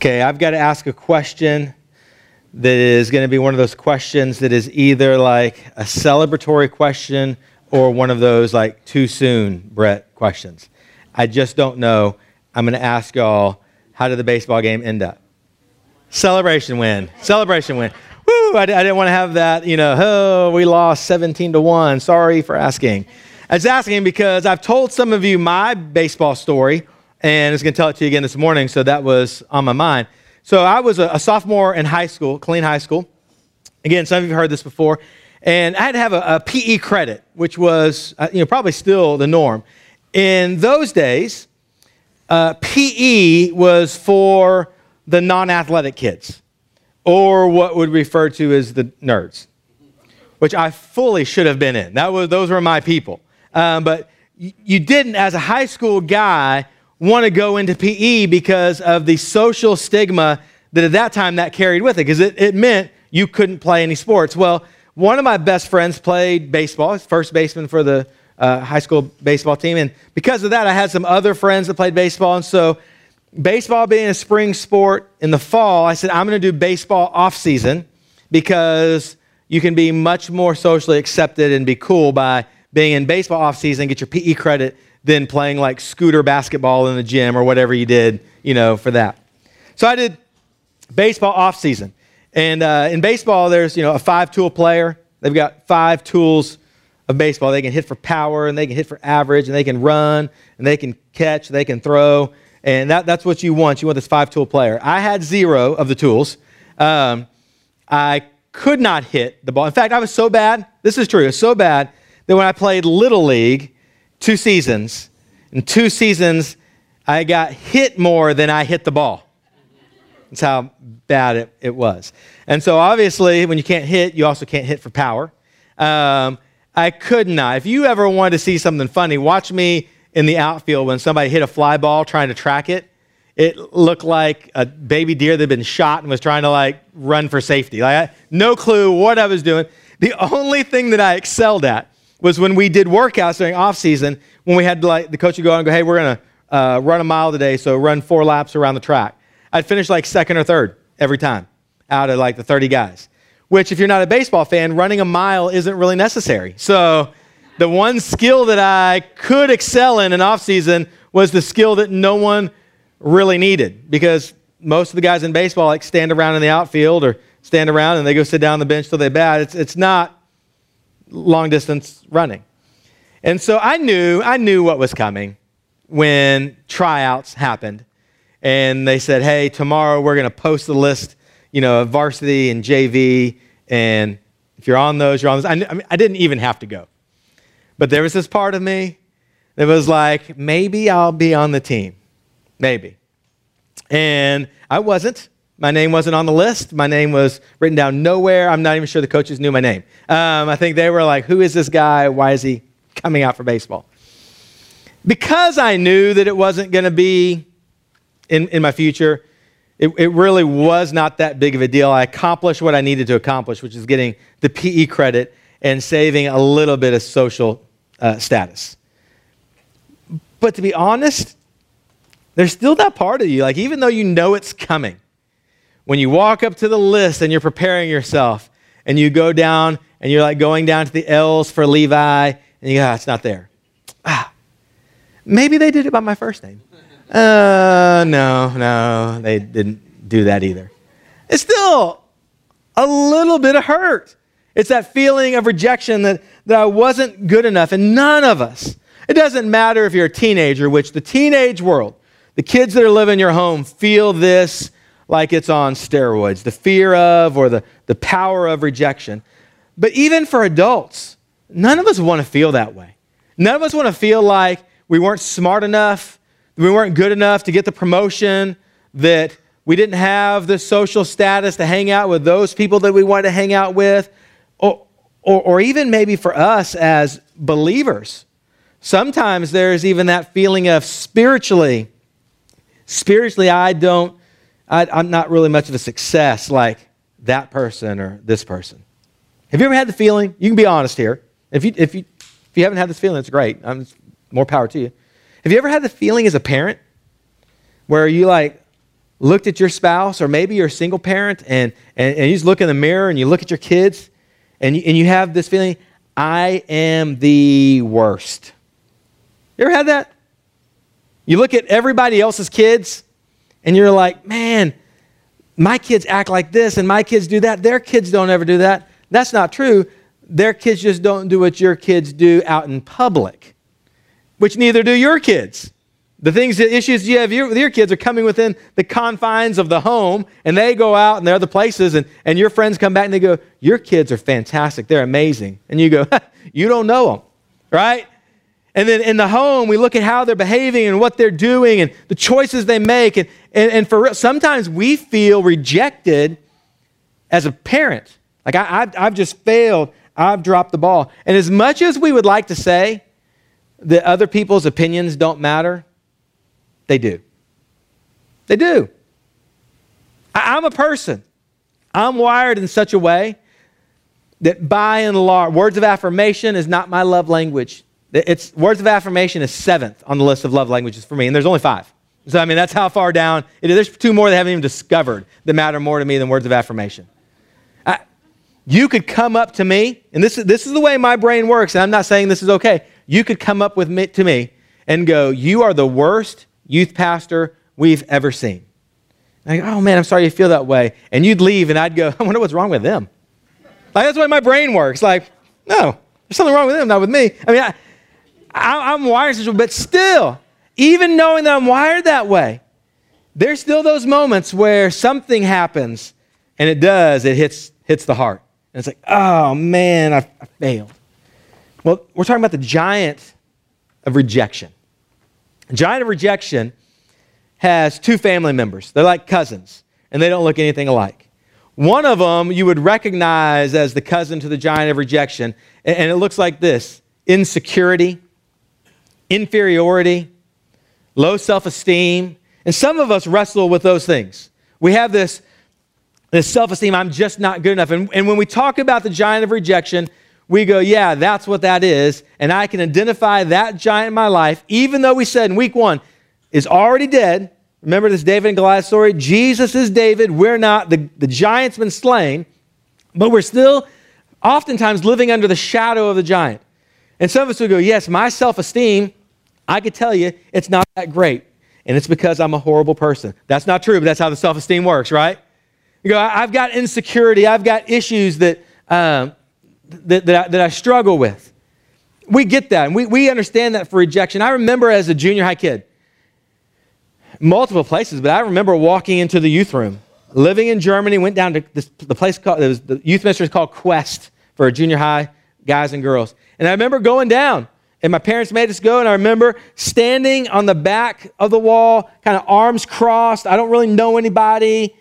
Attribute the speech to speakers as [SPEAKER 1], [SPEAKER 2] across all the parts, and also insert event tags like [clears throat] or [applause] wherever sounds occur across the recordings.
[SPEAKER 1] Okay, I've got to ask a question that is going to be one of those questions that is either like a celebratory question or one of those like too soon, Brett questions. I just don't know. I'm going to ask y'all, how did the baseball game end up? Celebration win. Celebration win. Woo! I, I didn't want to have that, you know, oh, we lost 17 to 1. Sorry for asking. I was asking because I've told some of you my baseball story, and I was going to tell it to you again this morning, so that was on my mind. So I was a, a sophomore in high school, Killeen High School. Again, some of you have heard this before. And I had to have a, a PE credit, which was, uh, you know, probably still the norm. In those days, uh, PE was for the non-athletic kids, or what would refer to as the nerds, which I fully should have been in. That was, those were my people. Um, but you didn't, as a high school guy, want to go into PE because of the social stigma that at that time that carried with it, because it, it meant you couldn't play any sports. Well, one of my best friends played baseball, first baseman for the uh, high school baseball team. And because of that, I had some other friends that played baseball. And so, baseball being a spring sport in the fall, I said, I'm going to do baseball off season because you can be much more socially accepted and be cool by being in baseball off season, get your PE credit, than playing like scooter basketball in the gym or whatever you did, you know, for that. So I did baseball off season. And uh, in baseball, there's, you know, a five tool player. They've got five tools of baseball. They can hit for power, and they can hit for average, and they can run, and they can catch, they can throw. And that, that's what you want. You want this five tool player. I had zero of the tools. Um, I could not hit the ball. In fact, I was so bad, this is true, it was so bad that when I played Little League, two seasons, in two seasons, I got hit more than I hit the ball. That's how bad it, it was. And so, obviously, when you can't hit, you also can't hit for power. Um, I could not. If you ever wanted to see something funny, watch me in the outfield when somebody hit a fly ball trying to track it. It looked like a baby deer that had been shot and was trying to like run for safety. Like, I, no clue what I was doing. The only thing that I excelled at was when we did workouts during off season. When we had like the coach would go out and go, "Hey, we're gonna uh, run a mile today, so run four laps around the track." I'd finish like second or third every time out of like the 30 guys. Which, if you're not a baseball fan, running a mile isn't really necessary. So, the one skill that I could excel in in off season was the skill that no one really needed because most of the guys in baseball like stand around in the outfield or stand around and they go sit down on the bench till they bat. It's, it's not long distance running. And so I knew, I knew what was coming when tryouts happened and they said, hey, tomorrow we're going to post the list, you know, of varsity and JV, and if you're on those, you're on those. I, I, mean, I didn't even have to go. But there was this part of me that was like, maybe I'll be on the team. Maybe. And I wasn't. My name wasn't on the list. My name was written down nowhere. I'm not even sure the coaches knew my name. Um, I think they were like, who is this guy? Why is he coming out for baseball? Because I knew that it wasn't going to be in, in my future, it, it really was not that big of a deal. I accomplished what I needed to accomplish, which is getting the PE credit and saving a little bit of social uh, status. But to be honest, there's still that part of you, like even though you know it's coming, when you walk up to the list and you're preparing yourself and you go down and you're like going down to the L's for Levi and you go, ah, it's not there. Ah, maybe they did it by my first name. Uh, no, no, they didn't do that either. It's still a little bit of hurt. It's that feeling of rejection that, that I wasn't good enough, and none of us. It doesn't matter if you're a teenager, which the teenage world, the kids that are living in your home feel this like it's on steroids the fear of or the, the power of rejection. But even for adults, none of us want to feel that way. None of us want to feel like we weren't smart enough we weren't good enough to get the promotion, that we didn't have the social status to hang out with those people that we wanted to hang out with, or, or, or even maybe for us as believers. Sometimes there's even that feeling of spiritually, spiritually, I don't, I, I'm not really much of a success like that person or this person. Have you ever had the feeling? You can be honest here. If you, if you, if you haven't had this feeling, it's great. I'm, more power to you. Have you ever had the feeling as a parent where you like, looked at your spouse, or maybe you're a single parent, and, and, and you just look in the mirror and you look at your kids, and you, and you have this feeling, I am the worst. You ever had that? You look at everybody else's kids, and you're like, man, my kids act like this, and my kids do that. Their kids don't ever do that. That's not true. Their kids just don't do what your kids do out in public, which neither do your kids. The things, the issues you have with your kids are coming within the confines of the home, and they go out and they're other places, and, and your friends come back and they go, Your kids are fantastic. They're amazing. And you go, [laughs] You don't know them, right? And then in the home, we look at how they're behaving and what they're doing and the choices they make. And, and, and for sometimes we feel rejected as a parent. Like, I, I've, I've just failed. I've dropped the ball. And as much as we would like to say that other people's opinions don't matter, they do. They do. I, I'm a person. I'm wired in such a way that by and large, words of affirmation is not my love language. It's words of affirmation is seventh on the list of love languages for me, and there's only five. So I mean, that's how far down it is. There's two more that haven't even discovered that matter more to me than words of affirmation. I, you could come up to me, and this is, this is the way my brain works, and I'm not saying this is okay. You could come up with me, to me and go, You are the worst youth pastor we've ever seen. I go, oh man, I'm sorry you feel that way. And you'd leave, and I'd go, I wonder what's wrong with them. Like, that's the way my brain works. Like, no, there's something wrong with them, not with me. I mean, I, I, am wired but still, even knowing that I'm wired that way, there's still those moments where something happens, and it does, it hits, hits the heart. And it's like, oh man, I, I failed. Well, we're talking about the giant of rejection. Giant of rejection has two family members. They're like cousins, and they don't look anything alike. One of them you would recognize as the cousin to the giant of rejection, and it looks like this insecurity, inferiority, low self esteem. And some of us wrestle with those things. We have this, this self esteem, I'm just not good enough. And, and when we talk about the giant of rejection, we go, yeah, that's what that is. And I can identify that giant in my life, even though we said in week one is already dead. Remember this David and Goliath story? Jesus is David. We're not. The, the giant's been slain, but we're still oftentimes living under the shadow of the giant. And some of us would go, yes, my self esteem, I could tell you, it's not that great. And it's because I'm a horrible person. That's not true, but that's how the self esteem works, right? You go, I've got insecurity, I've got issues that, um, that, that, I, that I struggle with. We get that, and we, we understand that for rejection. I remember as a junior high kid, multiple places, but I remember walking into the youth room, living in Germany, went down to this, the place called, the youth ministry is called Quest for junior high guys and girls. And I remember going down, and my parents made us go, and I remember standing on the back of the wall, kind of arms crossed. I don't really know anybody.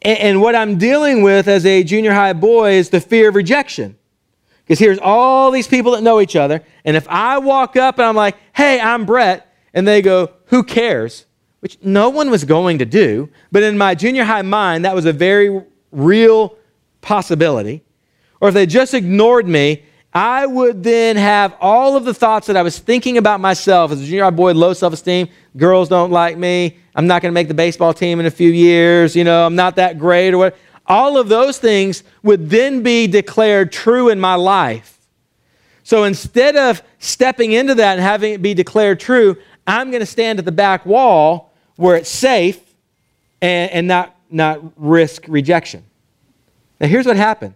[SPEAKER 1] And, and what I'm dealing with as a junior high boy is the fear of rejection. Because here's all these people that know each other. And if I walk up and I'm like, hey, I'm Brett, and they go, who cares? Which no one was going to do. But in my junior high mind, that was a very real possibility. Or if they just ignored me, I would then have all of the thoughts that I was thinking about myself as a junior high boy, low self esteem. Girls don't like me. I'm not going to make the baseball team in a few years. You know, I'm not that great or what all of those things would then be declared true in my life. So instead of stepping into that and having it be declared true, I'm going to stand at the back wall where it's safe and, and not, not risk rejection. Now, here's what happened.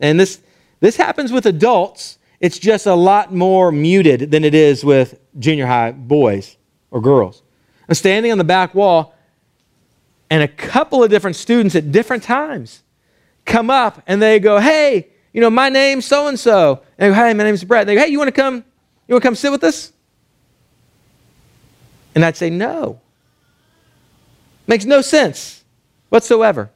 [SPEAKER 1] And this, this happens with adults, it's just a lot more muted than it is with junior high boys or girls. I'm standing on the back wall and a couple of different students at different times come up and they go, Hey, you know, my name's so and so. And go, Hey, my name's Brett. And they go, Hey, you want to come? You want to come sit with us? And I'd say, No. Makes no sense whatsoever.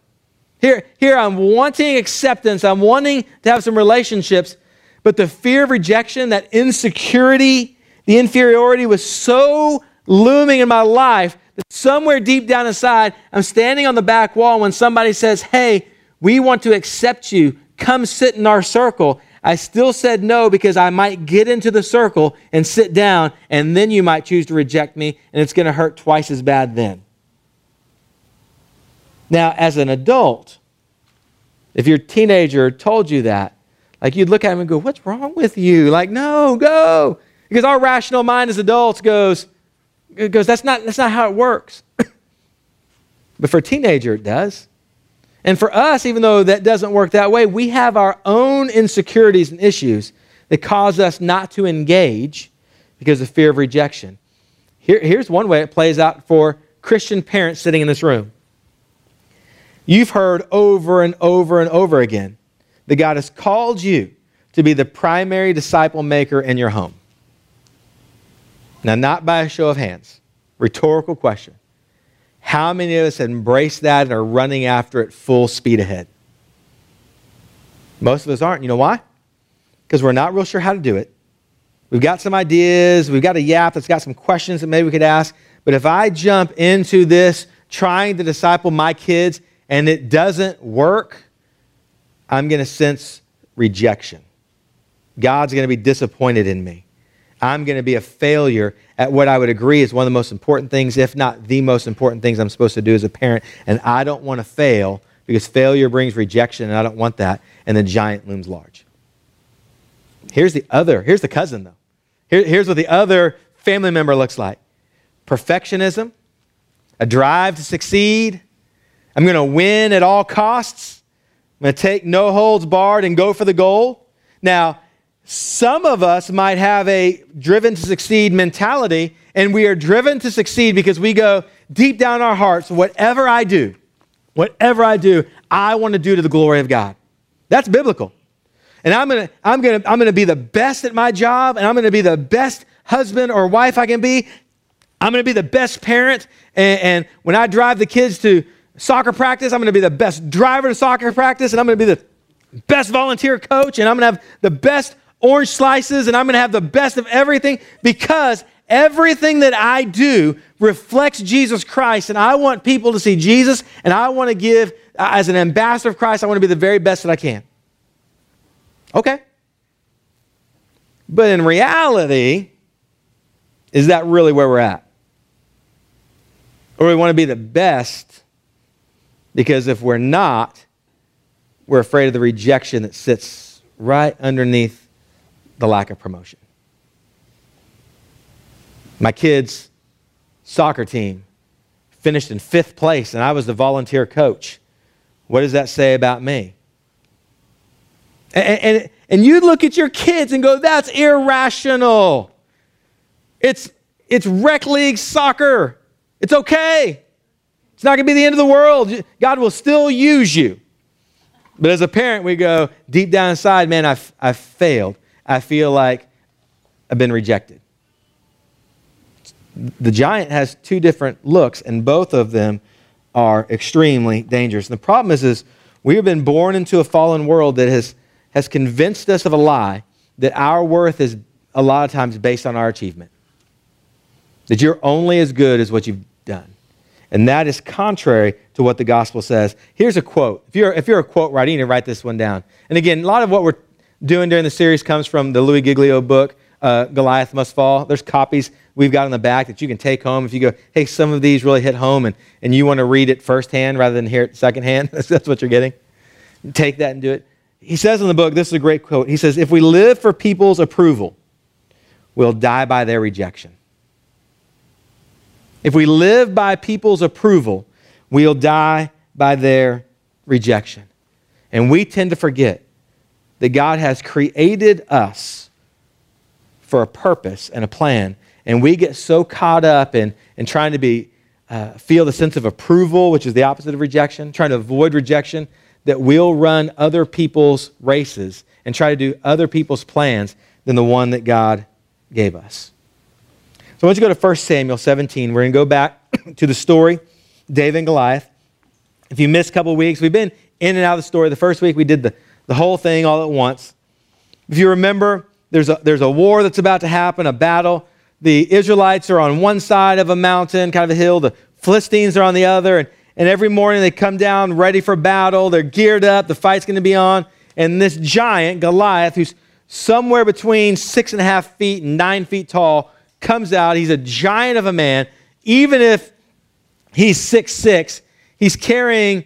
[SPEAKER 1] Here, here I'm wanting acceptance, I'm wanting to have some relationships, but the fear of rejection, that insecurity, the inferiority was so looming in my life that somewhere deep down inside, I'm standing on the back wall when somebody says, Hey, we want to accept you. Come sit in our circle. I still said no because I might get into the circle and sit down, and then you might choose to reject me, and it's going to hurt twice as bad then. Now, as an adult, if your teenager told you that, like you'd look at him and go, What's wrong with you? Like, no, go. Because our rational mind as adults goes, goes that's, not, that's not how it works. [coughs] but for a teenager, it does. And for us, even though that doesn't work that way, we have our own insecurities and issues that cause us not to engage because of fear of rejection. Here, here's one way it plays out for Christian parents sitting in this room. You've heard over and over and over again that God has called you to be the primary disciple maker in your home. Now, not by a show of hands, rhetorical question. How many of us embrace that and are running after it full speed ahead? Most of us aren't. You know why? Because we're not real sure how to do it. We've got some ideas, we've got a yap that's got some questions that maybe we could ask. But if I jump into this trying to disciple my kids and it doesn't work, I'm going to sense rejection. God's going to be disappointed in me. I'm going to be a failure at what I would agree is one of the most important things, if not the most important things I'm supposed to do as a parent. And I don't want to fail because failure brings rejection, and I don't want that. And the giant looms large. Here's the other, here's the cousin, though. Here, here's what the other family member looks like perfectionism, a drive to succeed. I'm going to win at all costs. I'm going to take no holds barred and go for the goal. Now, some of us might have a driven to succeed mentality, and we are driven to succeed because we go deep down our hearts, whatever I do, whatever I do, I want to do to the glory of God. That's biblical. And I'm gonna, I'm gonna, I'm gonna be the best at my job, and I'm gonna be the best husband or wife I can be. I'm gonna be the best parent. And, and when I drive the kids to soccer practice, I'm gonna be the best driver to soccer practice, and I'm gonna be the best volunteer coach, and I'm gonna have the best orange slices and I'm going to have the best of everything because everything that I do reflects Jesus Christ. And I want people to see Jesus and I want to give, uh, as an ambassador of Christ, I want to be the very best that I can. Okay. But in reality, is that really where we're at? Or we want to be the best because if we're not, we're afraid of the rejection that sits right underneath the lack of promotion. My kids' soccer team finished in fifth place, and I was the volunteer coach. What does that say about me? And, and, and you look at your kids and go, that's irrational. It's, it's rec league soccer. It's okay. It's not going to be the end of the world. God will still use you. But as a parent, we go deep down inside, man, I've, I've failed. I feel like I've been rejected. The giant has two different looks, and both of them are extremely dangerous. And the problem is, is we have been born into a fallen world that has, has convinced us of a lie that our worth is a lot of times based on our achievement. That you're only as good as what you've done. And that is contrary to what the gospel says. Here's a quote. If you're, if you're a quote writer, you need to write this one down. And again, a lot of what we're doing during the series comes from the Louis Giglio book, uh, Goliath Must Fall. There's copies we've got in the back that you can take home. If you go, hey, some of these really hit home and, and you want to read it firsthand rather than hear it secondhand, [laughs] that's, that's what you're getting. Take that and do it. He says in the book, this is a great quote. He says, If we live for people's approval, we'll die by their rejection. If we live by people's approval, we'll die by their rejection. And we tend to forget that God has created us for a purpose and a plan. And we get so caught up in, in trying to be, uh, feel the sense of approval, which is the opposite of rejection, trying to avoid rejection, that we'll run other people's races and try to do other people's plans than the one that God gave us. So to go to 1 Samuel 17. We're going to go back [clears throat] to the story, David and Goliath. If you missed a couple weeks, we've been in and out of the story. The first week we did the the whole thing all at once. If you remember, there's a, there's a war that's about to happen, a battle. The Israelites are on one side of a mountain, kind of a hill. The Philistines are on the other. And, and every morning they come down ready for battle. They're geared up. The fight's going to be on. And this giant, Goliath, who's somewhere between six and a half feet and nine feet tall, comes out. He's a giant of a man. Even if he's six six, he's carrying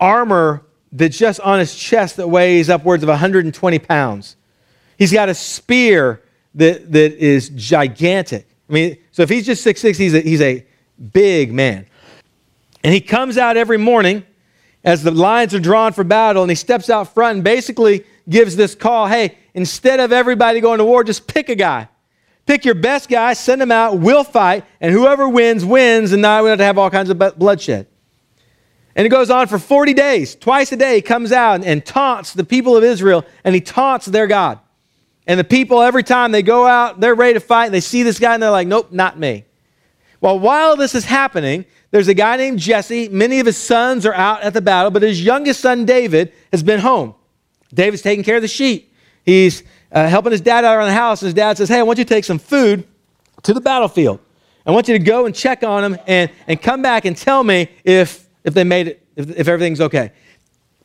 [SPEAKER 1] armor that's just on his chest that weighs upwards of 120 pounds. He's got a spear that, that is gigantic. I mean, so if he's just 6'6, he's a, he's a big man. And he comes out every morning as the lines are drawn for battle, and he steps out front and basically gives this call hey, instead of everybody going to war, just pick a guy. Pick your best guy, send him out, we'll fight, and whoever wins, wins, and now we have to have all kinds of bloodshed. And it goes on for 40 days. Twice a day, he comes out and taunts the people of Israel, and he taunts their God. And the people, every time they go out, they're ready to fight, and they see this guy, and they're like, nope, not me. Well, while this is happening, there's a guy named Jesse. Many of his sons are out at the battle, but his youngest son, David, has been home. David's taking care of the sheep. He's uh, helping his dad out around the house, and his dad says, Hey, I want you to take some food to the battlefield. I want you to go and check on them and, and come back and tell me if, if they made it, if, if everything's okay.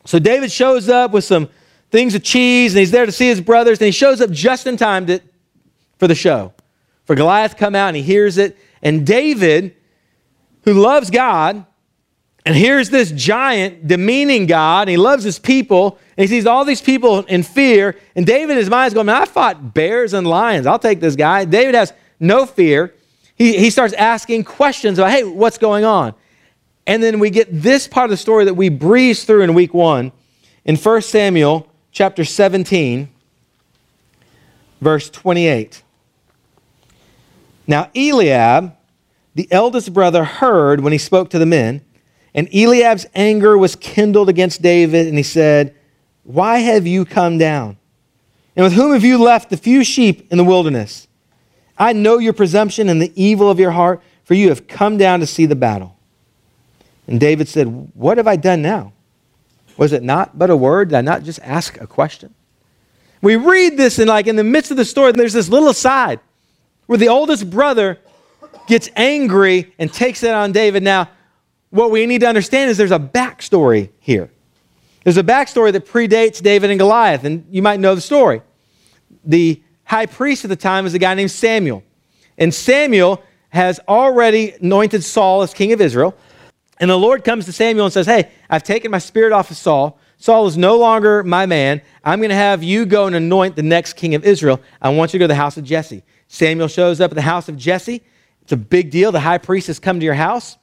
[SPEAKER 1] So David shows up with some things of cheese, and he's there to see his brothers, and he shows up just in time to, for the show. For Goliath come out, and he hears it. And David, who loves God, and here's this giant demeaning God, and he loves his people, and he sees all these people in fear. And David, his mind, is going, Man, I fought bears and lions. I'll take this guy. David has no fear. He, he starts asking questions about, Hey, what's going on? And then we get this part of the story that we breeze through in week one in 1 Samuel chapter 17, verse 28. Now, Eliab, the eldest brother, heard when he spoke to the men, and Eliab's anger was kindled against David, and he said, Why have you come down? And with whom have you left the few sheep in the wilderness? I know your presumption and the evil of your heart, for you have come down to see the battle. And David said, What have I done now? Was it not but a word? Did I not just ask a question? We read this, and like in the midst of the story, there's this little aside where the oldest brother gets angry and takes it on David. Now, what we need to understand is there's a backstory here. There's a backstory that predates David and Goliath, and you might know the story. The high priest at the time was a guy named Samuel. And Samuel has already anointed Saul as king of Israel. And the Lord comes to Samuel and says, Hey, I've taken my spirit off of Saul. Saul is no longer my man. I'm going to have you go and anoint the next king of Israel. I want you to go to the house of Jesse. Samuel shows up at the house of Jesse. It's a big deal. The high priest has come to your house.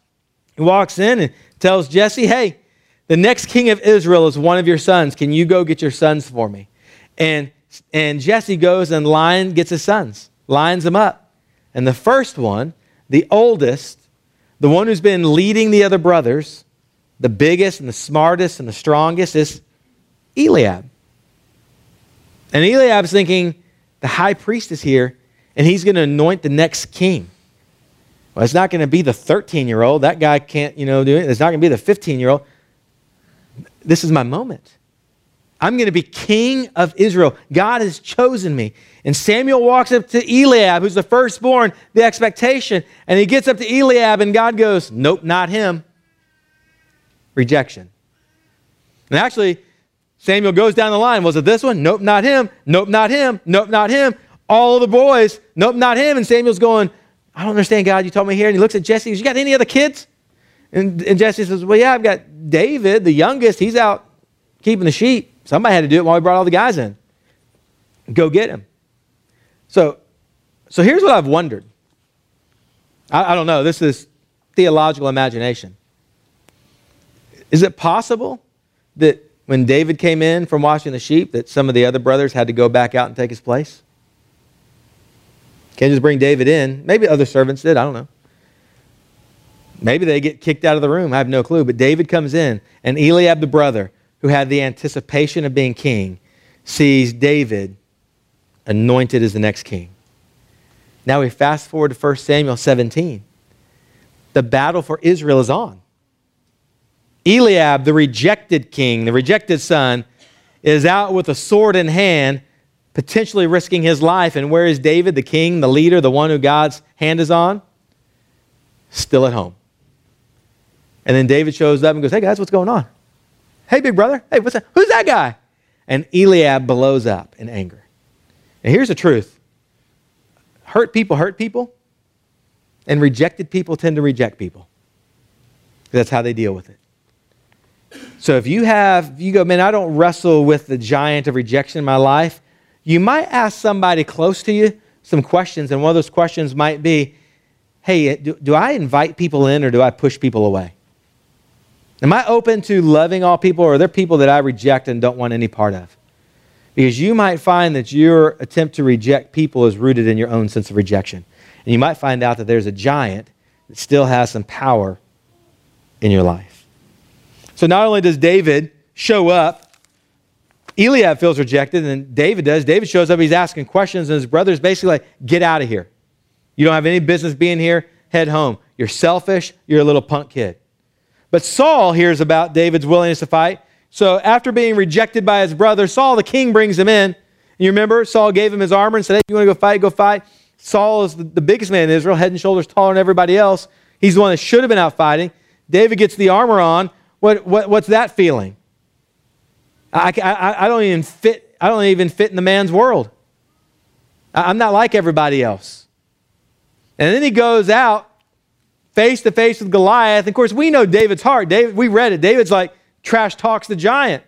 [SPEAKER 1] Walks in and tells Jesse, Hey, the next king of Israel is one of your sons. Can you go get your sons for me? And, and Jesse goes and line gets his sons, lines them up. And the first one, the oldest, the one who's been leading the other brothers, the biggest and the smartest and the strongest, is Eliab. And Eliab's thinking, the high priest is here and he's going to anoint the next king. Well, it's not going to be the 13 year old. That guy can't, you know, do it. It's not going to be the 15 year old. This is my moment. I'm going to be king of Israel. God has chosen me. And Samuel walks up to Eliab, who's the firstborn, the expectation, and he gets up to Eliab, and God goes, Nope, not him. Rejection. And actually, Samuel goes down the line. Was it this one? Nope, not him. Nope, not him. Nope, not him all the boys, nope, not him. And Samuel's going, I don't understand, God. You told me here. And he looks at Jesse. Goes, You got any other kids? And, and Jesse says, Well, yeah, I've got David, the youngest. He's out keeping the sheep. Somebody had to do it while we brought all the guys in. Go get him. So, so here's what I've wondered. I, I don't know. This is theological imagination. Is it possible that when David came in from washing the sheep, that some of the other brothers had to go back out and take his place? Can't just bring David in. Maybe other servants did. I don't know. Maybe they get kicked out of the room. I have no clue. But David comes in, and Eliab, the brother, who had the anticipation of being king, sees David anointed as the next king. Now we fast forward to 1 Samuel 17. The battle for Israel is on. Eliab, the rejected king, the rejected son, is out with a sword in hand potentially risking his life. And where is David, the king, the leader, the one who God's hand is on? Still at home. And then David shows up and goes, Hey guys, what's going on? Hey, big brother. Hey, what's that? Who's that guy? And Eliab blows up in anger. And here's the truth hurt people hurt people, and rejected people tend to reject people. That's how they deal with it. So if you have, you go, man, I don't wrestle with the giant of rejection in my life, you might ask somebody close to you some questions, and one of those questions might be, hey, do, do I invite people in or do I push people away? Am I open to loving all people, or are there people that I reject and don't want any part of? Because you might find that your attempt to reject people is rooted in your own sense of rejection. And you might find out that there's a giant that still has some power in your life. So not only does David show up, Eliab feels rejected, and David does. David shows up, he's asking questions, and his brother's basically like, Get out of here. You don't have any business being here, head home. You're selfish, you're a little punk kid. But Saul hears about David's willingness to fight. So after being rejected by his brother, Saul the king brings him in. You remember, Saul gave him his armor and said, Hey, you want to go fight? Go fight. Saul is the, the biggest man in Israel, head and shoulders taller than everybody else. He's the one that should have been out fighting. David gets the armor on. What, what, what's that feeling? I, I, I, don't even fit, I don't even fit in the man's world. I'm not like everybody else. And then he goes out face to face with Goliath. Of course, we know David's heart. David, we read it. David's like, trash talks the giant.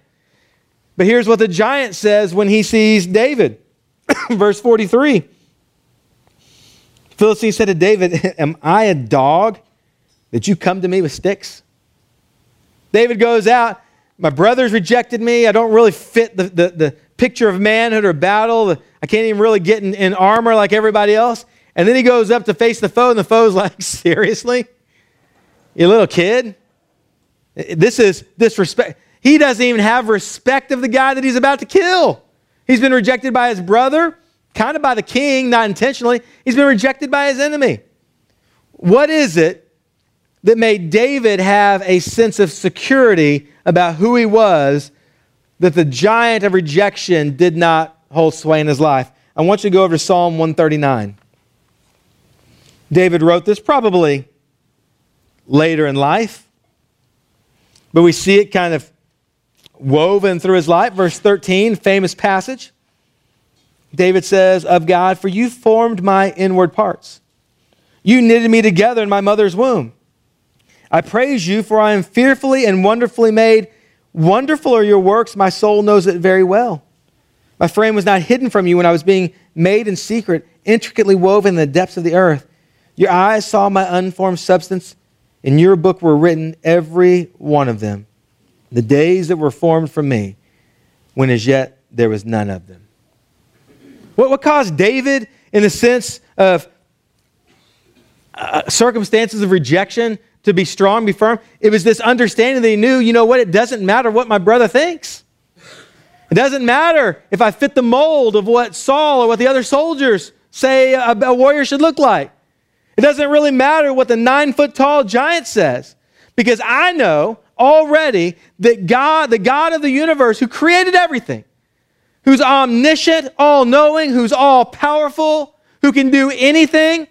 [SPEAKER 1] But here's what the giant says when he sees David. [coughs] Verse 43. Philistine said to David, [laughs] Am I a dog that you come to me with sticks? David goes out. My brothers rejected me. I don't really fit the, the, the picture of manhood or battle. I can't even really get in, in armor like everybody else. And then he goes up to face the foe, and the foe's [laughs] like, Seriously? You little kid? This is disrespect. He doesn't even have respect of the guy that he's about to kill. He's been rejected by his brother, kind of by the king, not intentionally. He's been rejected by his enemy. What is it that made David have a sense of security about who he was that the giant of rejection did not hold sway in his life? I want you to go over to Psalm 139. David wrote this probably later in life, but we see it kind of woven through his life. Verse 13, famous passage. David says of God, For you formed my inward parts. You knitted me together in my mother's womb. I praise you, for I am fearfully and wonderfully made. Wonderful are your works, my soul knows it very well. My frame was not hidden from you when I was being made in secret, intricately woven in the depths of the earth. Your eyes saw my unformed substance. In your book were written, every one of them, the days that were formed for me, when as yet there was none of them. What, what caused David, in the sense of uh, circumstances of rejection, to be strong, be firm? It was this understanding that he knew, you know what, it doesn't matter what my brother thinks. It doesn't matter if I fit the mold of what Saul or what the other soldiers say a, a warrior should look like. It doesn't really matter what the nine foot tall giant says because I know already that God, the God of the universe who created everything, who's omniscient, all knowing, who's all powerful, who can do anything,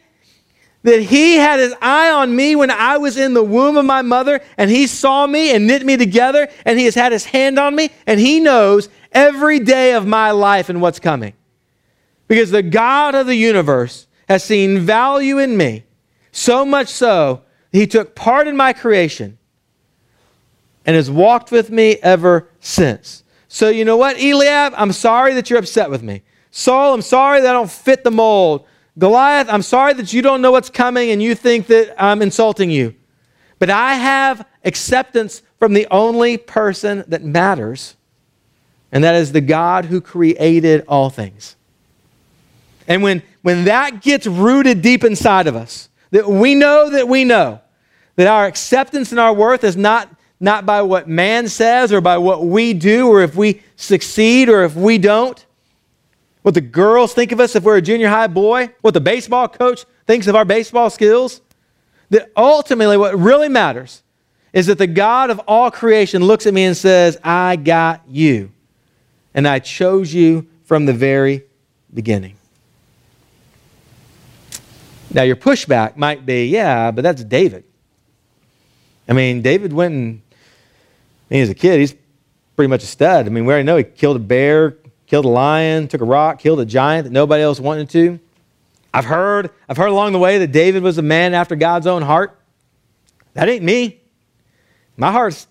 [SPEAKER 1] that he had his eye on me when I was in the womb of my mother, and he saw me and knit me together, and he has had his hand on me, and he knows every day of my life and what's coming. Because the God of the universe has seen value in me, so much so, he took part in my creation and has walked with me ever since. So, you know what, Eliab? I'm sorry that you're upset with me. Saul, I'm sorry that I don't fit the mold. Goliath, I'm sorry that you don't know what's coming and you think that I'm insulting you. But I have acceptance from the only person that matters, and that is the God who created all things. And when, when that gets rooted deep inside of us, that we know that we know that our acceptance and our worth is not, not by what man says or by what we do or if we succeed or if we don't. What the girls think of us if we're a junior high boy, what the baseball coach thinks of our baseball skills. That ultimately, what really matters is that the God of all creation looks at me and says, I got you. And I chose you from the very beginning. Now, your pushback might be, yeah, but that's David. I mean, David went and, he was a kid, he's pretty much a stud. I mean, we already know he killed a bear, killed a lion, took a rock, killed a giant that nobody else wanted to. I've heard, I've heard along the way that David was a man after God's own heart. That ain't me. My heart's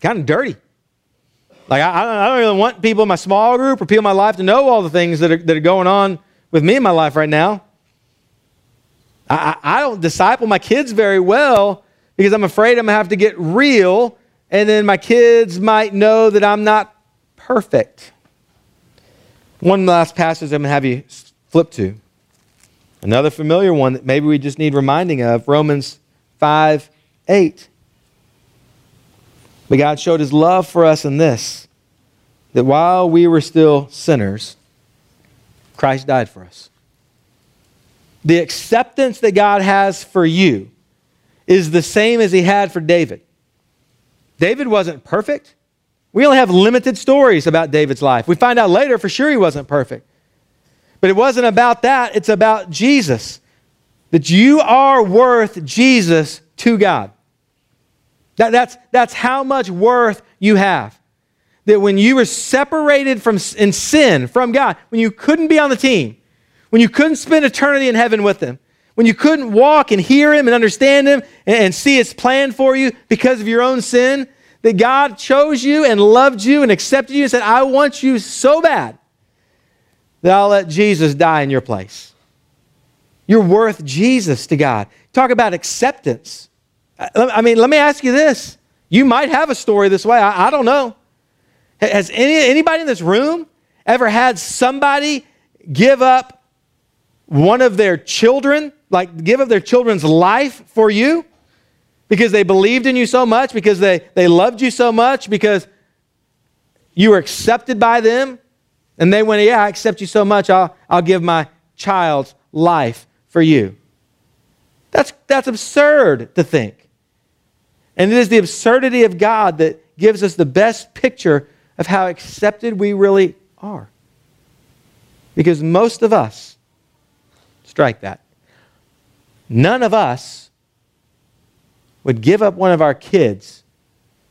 [SPEAKER 1] kind of dirty. Like, I, I don't really want people in my small group or people in my life to know all the things that are, that are going on with me in my life right now. I, I don't disciple my kids very well because I'm afraid I'm going to have to get real, and then my kids might know that I'm not perfect. One last passage I'm going to have you flip to. Another familiar one that maybe we just need reminding of Romans 5 8. But God showed his love for us in this that while we were still sinners, Christ died for us. The acceptance that God has for you is the same as he had for David. David wasn't perfect. We only have limited stories about David's life. We find out later for sure he wasn't perfect. But it wasn't about that, it's about Jesus. That you are worth Jesus to God. That, that's, that's how much worth you have. That when you were separated from, in sin from God, when you couldn't be on the team, when you couldn't spend eternity in heaven with Him, when you couldn't walk and hear Him and understand Him and, and see His plan for you because of your own sin, that God chose you and loved you and accepted you and said, I want you so bad that I'll let Jesus die in your place. You're worth Jesus to God. Talk about acceptance. Uh, I mean, let me ask you this. You might have a story this way. I, I don't know. Has any, anybody in this room ever had somebody give up one of their children, like give up their children's life for you? Because they believed in you so much, because they, they loved you so much, because you were accepted by them? And they went, Yeah, I accept you so much, I'll, I'll give my child's life for you. That's, that's absurd to think. And it is the absurdity of God that gives us the best picture of how accepted we really are. Because most of us, strike that, none of us would give up one of our kids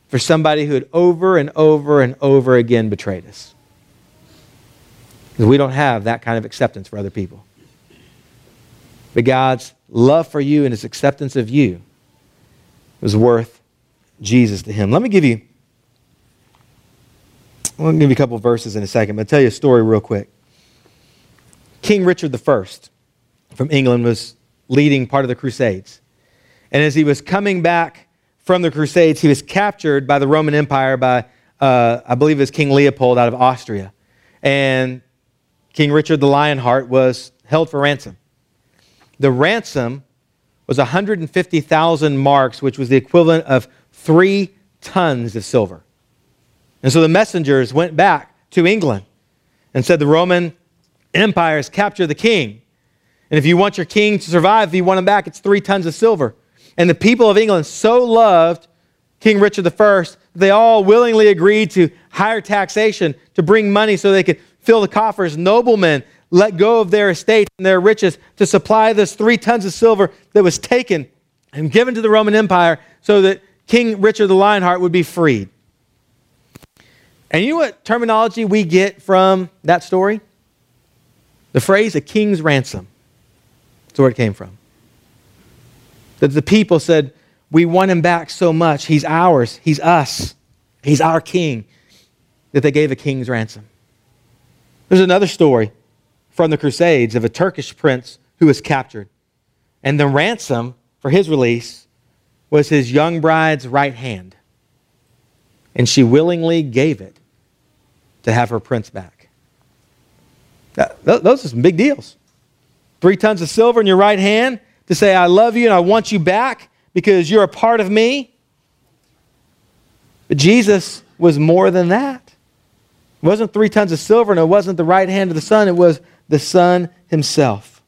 [SPEAKER 1] for somebody who had over and over and over again betrayed us. Because we don't have that kind of acceptance for other people. But God's love for you and his acceptance of you was worth Jesus to him. Let me give you I'm going to give you a couple verses in a second, but I'll tell you a story real quick. King Richard I from England was leading part of the Crusades. And as he was coming back from the Crusades, he was captured by the Roman Empire by, uh, I believe it was King Leopold out of Austria. And King Richard the Lionheart was held for ransom. The ransom was 150,000 marks, which was the equivalent of three tons of silver. And so the messengers went back to England and said, The Roman Empire has captured the king. And if you want your king to survive, if you want him back, it's three tons of silver. And the people of England so loved King Richard I, they all willingly agreed to higher taxation to bring money so they could fill the coffers. Noblemen let go of their estates and their riches to supply this three tons of silver that was taken and given to the Roman Empire so that King Richard the Lionheart would be freed. And you know what terminology we get from that story? The phrase a king's ransom. That's where it came from. That the people said, We want him back so much. He's ours. He's us. He's our king. That they gave a king's ransom. There's another story from the Crusades of a Turkish prince who was captured. And the ransom for his release was his young bride's right hand. And she willingly gave it to have her prince back. Those are some big deals. Three tons of silver in your right hand to say, I love you and I want you back because you're a part of me. But Jesus was more than that. It wasn't three tons of silver and it wasn't the right hand of the Son, it was the Son himself.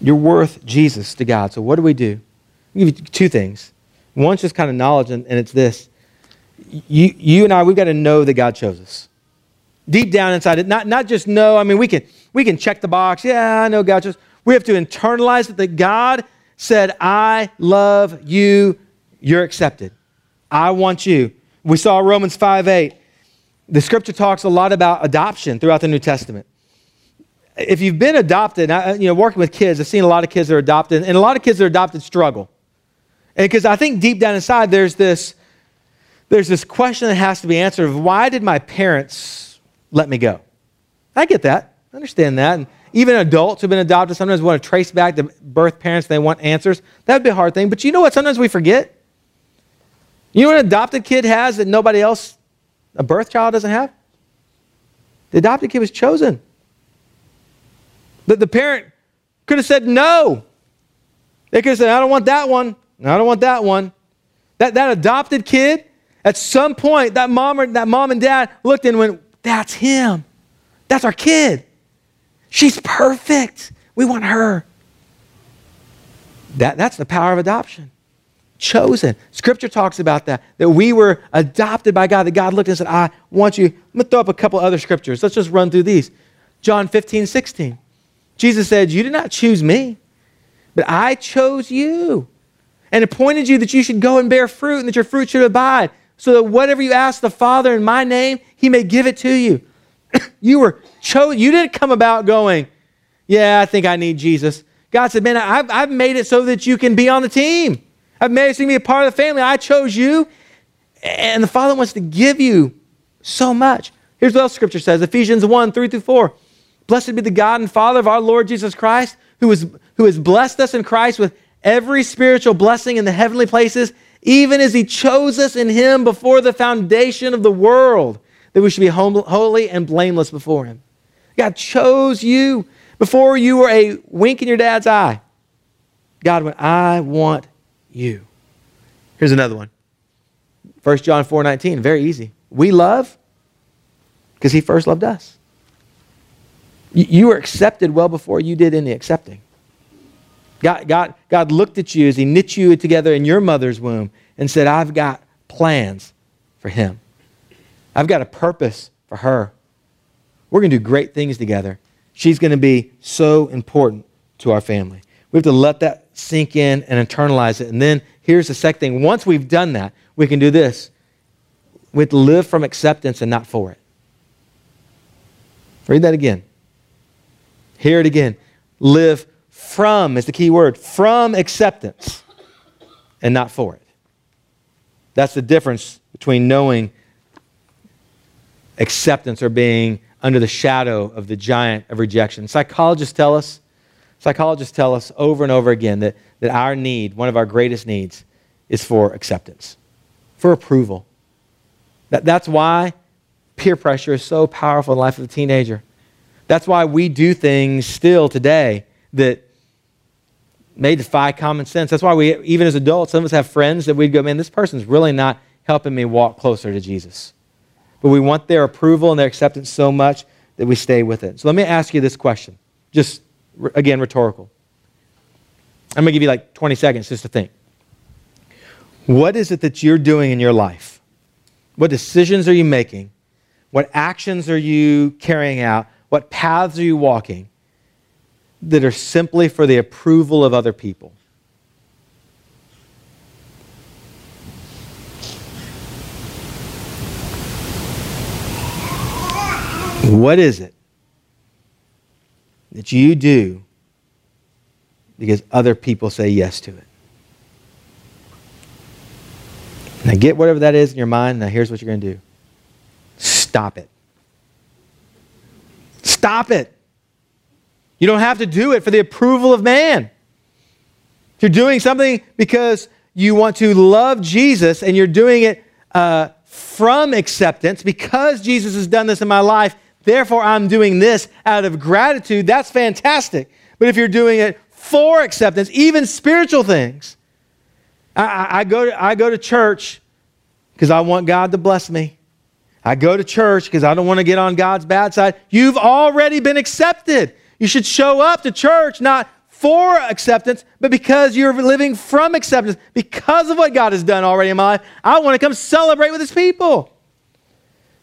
[SPEAKER 1] You're worth Jesus to God. So what do we do? I'll give you two things. One's just kind of knowledge, and, and it's this. You, you and I, we've got to know that God chose us. Deep down inside it, not, not just know, I mean, we can, we can check the box. Yeah, I know God chose. We have to internalize it that God said, I love you. You're accepted. I want you. We saw Romans 5 8. The scripture talks a lot about adoption throughout the New Testament. If you've been adopted, you know, working with kids, I've seen a lot of kids that are adopted, and a lot of kids that are adopted struggle. Because I think deep down inside, there's this there's this question that has to be answered of why did my parents let me go? I get that. I understand that. And even adults who've been adopted sometimes want to trace back to birth parents. They want answers. That would be a hard thing. But you know what? Sometimes we forget. You know what an adopted kid has that nobody else, a birth child, doesn't have? The adopted kid was chosen. That the parent could have said no. They could have said, I don't want that one. I don't want that one. That, that adopted kid, at some point, that mom, or, that mom and dad looked and went, That's him. That's our kid. She's perfect. We want her. That, that's the power of adoption. Chosen. Scripture talks about that, that we were adopted by God, that God looked and said, I want you. I'm going to throw up a couple other scriptures. Let's just run through these. John 15, 16. Jesus said, You did not choose me, but I chose you and appointed you that you should go and bear fruit and that your fruit should abide, so that whatever you ask the Father in my name, he may give it to you. You were chosen. You didn't come about going, Yeah, I think I need Jesus. God said, Man, I've, I've made it so that you can be on the team. I've made it so you can be a part of the family. I chose you, and the Father wants to give you so much. Here's what else Scripture says Ephesians 1 3 through 4. Blessed be the God and Father of our Lord Jesus Christ, who, is, who has blessed us in Christ with every spiritual blessing in the heavenly places, even as He chose us in Him before the foundation of the world, that we should be holy and blameless before Him. God chose you before you were a wink in your dad's eye. God went, I want you. Here's another one. 1 John 4 19, very easy. We love because he first loved us. You were accepted well before you did any accepting. God, God, God looked at you as he knit you together in your mother's womb and said, I've got plans for him. I've got a purpose for her. We're going to do great things together. She's going to be so important to our family. We have to let that sink in and internalize it. And then here's the second thing. Once we've done that, we can do this. We have to live from acceptance and not for it. Read that again. Hear it again. Live from is the key word. From acceptance and not for it. That's the difference between knowing acceptance or being under the shadow of the giant of rejection. Psychologists tell us Psychologists tell us over and over again that, that our need, one of our greatest needs, is for acceptance, for approval. That, that's why peer pressure is so powerful in the life of a teenager. That's why we do things still today that may defy common sense. That's why we, even as adults, some of us have friends that we'd go, man, this person's really not helping me walk closer to Jesus. But we want their approval and their acceptance so much that we stay with it. So let me ask you this question. Just Again, rhetorical. I'm going to give you like 20 seconds just to think. What is it that you're doing in your life? What decisions are you making? What actions are you carrying out? What paths are you walking that are simply for the approval of other people? What is it that you do because other people say yes to it. Now, get whatever that is in your mind. Now, here's what you're going to do stop it. Stop it. You don't have to do it for the approval of man. You're doing something because you want to love Jesus and you're doing it uh, from acceptance, because Jesus has done this in my life, therefore I'm doing this out of gratitude, that's fantastic. But if you're doing it for acceptance, even spiritual things, I, I, I go, to, I go to church because I want God to bless me. I go to church because I don't want to get on God's bad side. You've already been accepted. You should show up to church not for acceptance, but because you're living from acceptance, because of what God has done already in my life. I want to come celebrate with His people.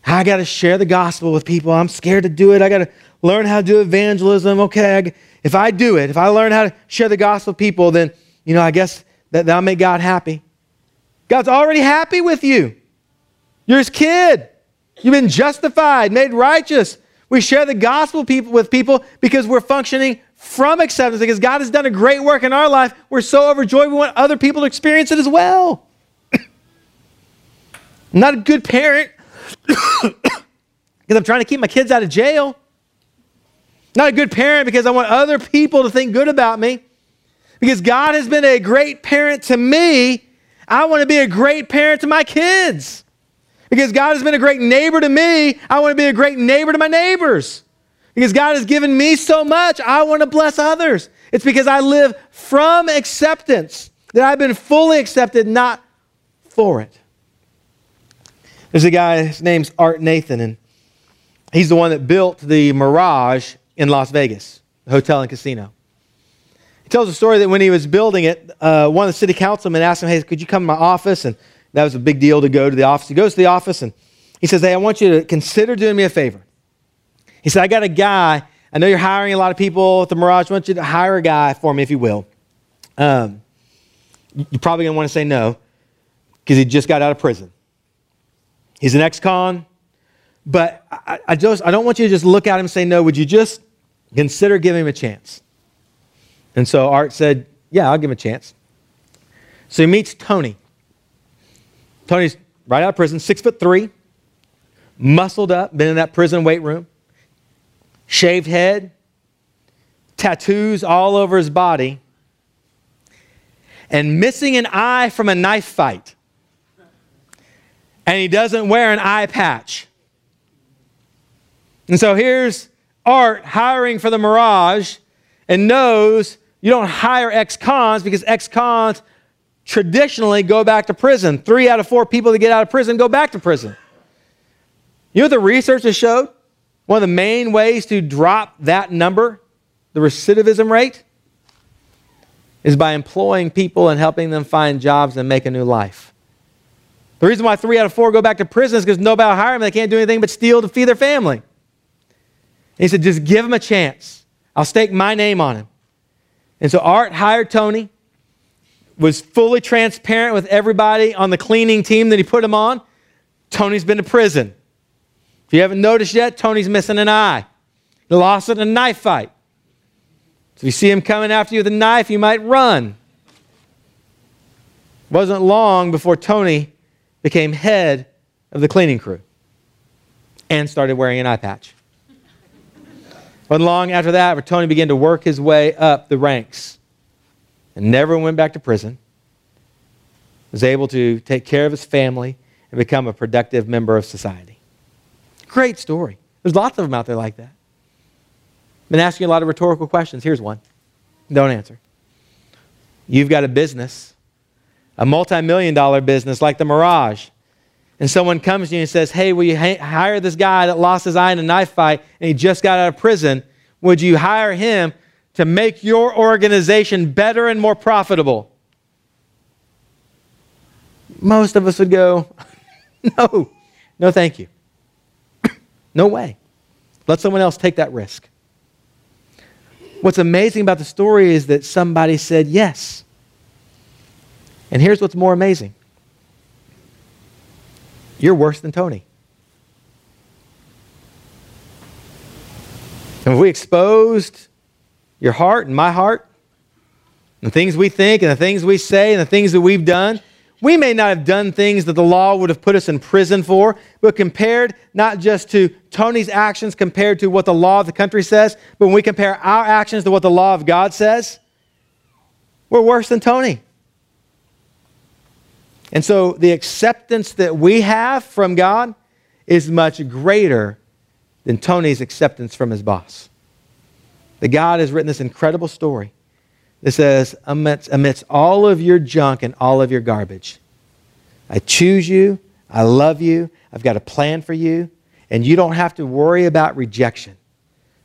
[SPEAKER 1] I got to share the gospel with people. I'm scared to do it. I got to learn how to do evangelism. Okay, if I do it, if I learn how to share the gospel with people, then, you know, I guess that, that'll make God happy. God's already happy with you. You're his kid. You've been justified, made righteous. We share the gospel people with people because we're functioning from acceptance, because God has done a great work in our life. We're so overjoyed, we want other people to experience it as well. [coughs] I'm not a good parent [coughs] because I'm trying to keep my kids out of jail. Not a good parent because I want other people to think good about me. Because God has been a great parent to me, I want to be a great parent to my kids. Because God has been a great neighbor to me, I want to be a great neighbor to my neighbors. Because God has given me so much, I want to bless others. It's because I live from acceptance that I've been fully accepted, not for it. There's a guy, his name's Art Nathan, and he's the one that built the Mirage in Las Vegas, the hotel and casino. He tells a story that when he was building it, uh, one of the city councilmen asked him, Hey, could you come to my office? And that was a big deal to go to the office. He goes to the office and he says, Hey, I want you to consider doing me a favor. He said, I got a guy. I know you're hiring a lot of people at the Mirage. I want you to hire a guy for me, if you will. Um, you're probably going to want to say no because he just got out of prison. He's an ex con, but I, I, just, I don't want you to just look at him and say no. Would you just consider giving him a chance? And so Art said, Yeah, I'll give him a chance. So he meets Tony. Tony's right out of prison, six foot three, muscled up, been in that prison weight room shaved head, tattoos all over his body, and missing an eye from a knife fight. And he doesn't wear an eye patch. And so here's Art hiring for the Mirage and knows you don't hire ex cons because ex cons traditionally go back to prison. Three out of four people that get out of prison go back to prison. You know what the research has showed? One of the main ways to drop that number, the recidivism rate, is by employing people and helping them find jobs and make a new life. The reason why three out of four go back to prison is because nobody will hire them. They can't do anything but steal to feed their family. And he said, just give him a chance. I'll stake my name on him. And so Art hired Tony, was fully transparent with everybody on the cleaning team that he put him on. Tony's been to prison. If you haven't noticed yet, Tony's missing an eye. He lost it in a knife fight. So if you see him coming after you with a knife, you might run. It wasn't long before Tony became head of the cleaning crew and started wearing an eye patch. wasn't long after that Tony began to work his way up the ranks and never went back to prison. Was able to take care of his family and become a productive member of society. Great story. There's lots of them out there like that. Been asking a lot of rhetorical questions. Here's one. Don't answer. You've got a business, a multi million dollar business like the Mirage. And someone comes to you and says, Hey, will you hire this guy that lost his eye in a knife fight and he just got out of prison? Would you hire him to make your organization better and more profitable? Most of us would go, [laughs] No, no, thank you. [coughs] No way. Let someone else take that risk. What's amazing about the story is that somebody said yes. And here's what's more amazing you're worse than Tony. And if we exposed your heart and my heart, the things we think and the things we say and the things that we've done, we may not have done things that the law would have put us in prison for, but compared not just to Tony's actions compared to what the law of the country says, but when we compare our actions to what the law of God says, we're worse than Tony. And so the acceptance that we have from God is much greater than Tony's acceptance from his boss. That God has written this incredible story that says, amidst, amidst all of your junk and all of your garbage, I choose you, I love you, I've got a plan for you, and you don't have to worry about rejection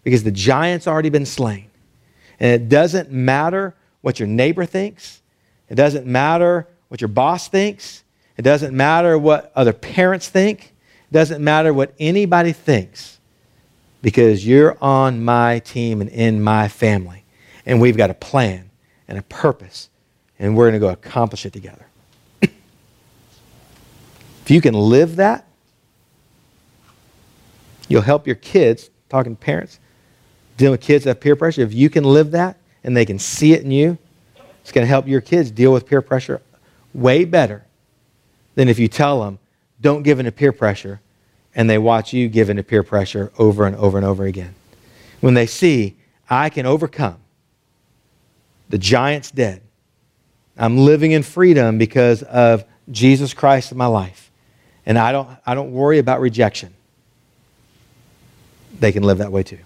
[SPEAKER 1] because the giant's already been slain. And it doesn't matter what your neighbor thinks, it doesn't matter what your boss thinks, it doesn't matter what other parents think, it doesn't matter what anybody thinks because you're on my team and in my family. And we've got a plan and a purpose, and we're going to go accomplish it together. [clears throat] if you can live that, you'll help your kids, talking to parents, dealing with kids that have peer pressure. If you can live that and they can see it in you, it's going to help your kids deal with peer pressure way better than if you tell them, don't give in to peer pressure and they watch you give in to peer pressure over and over and over again. When they see, I can overcome, the giant's dead. I'm living in freedom because of Jesus Christ in my life. And I don't, I don't worry about rejection. They can live that way too.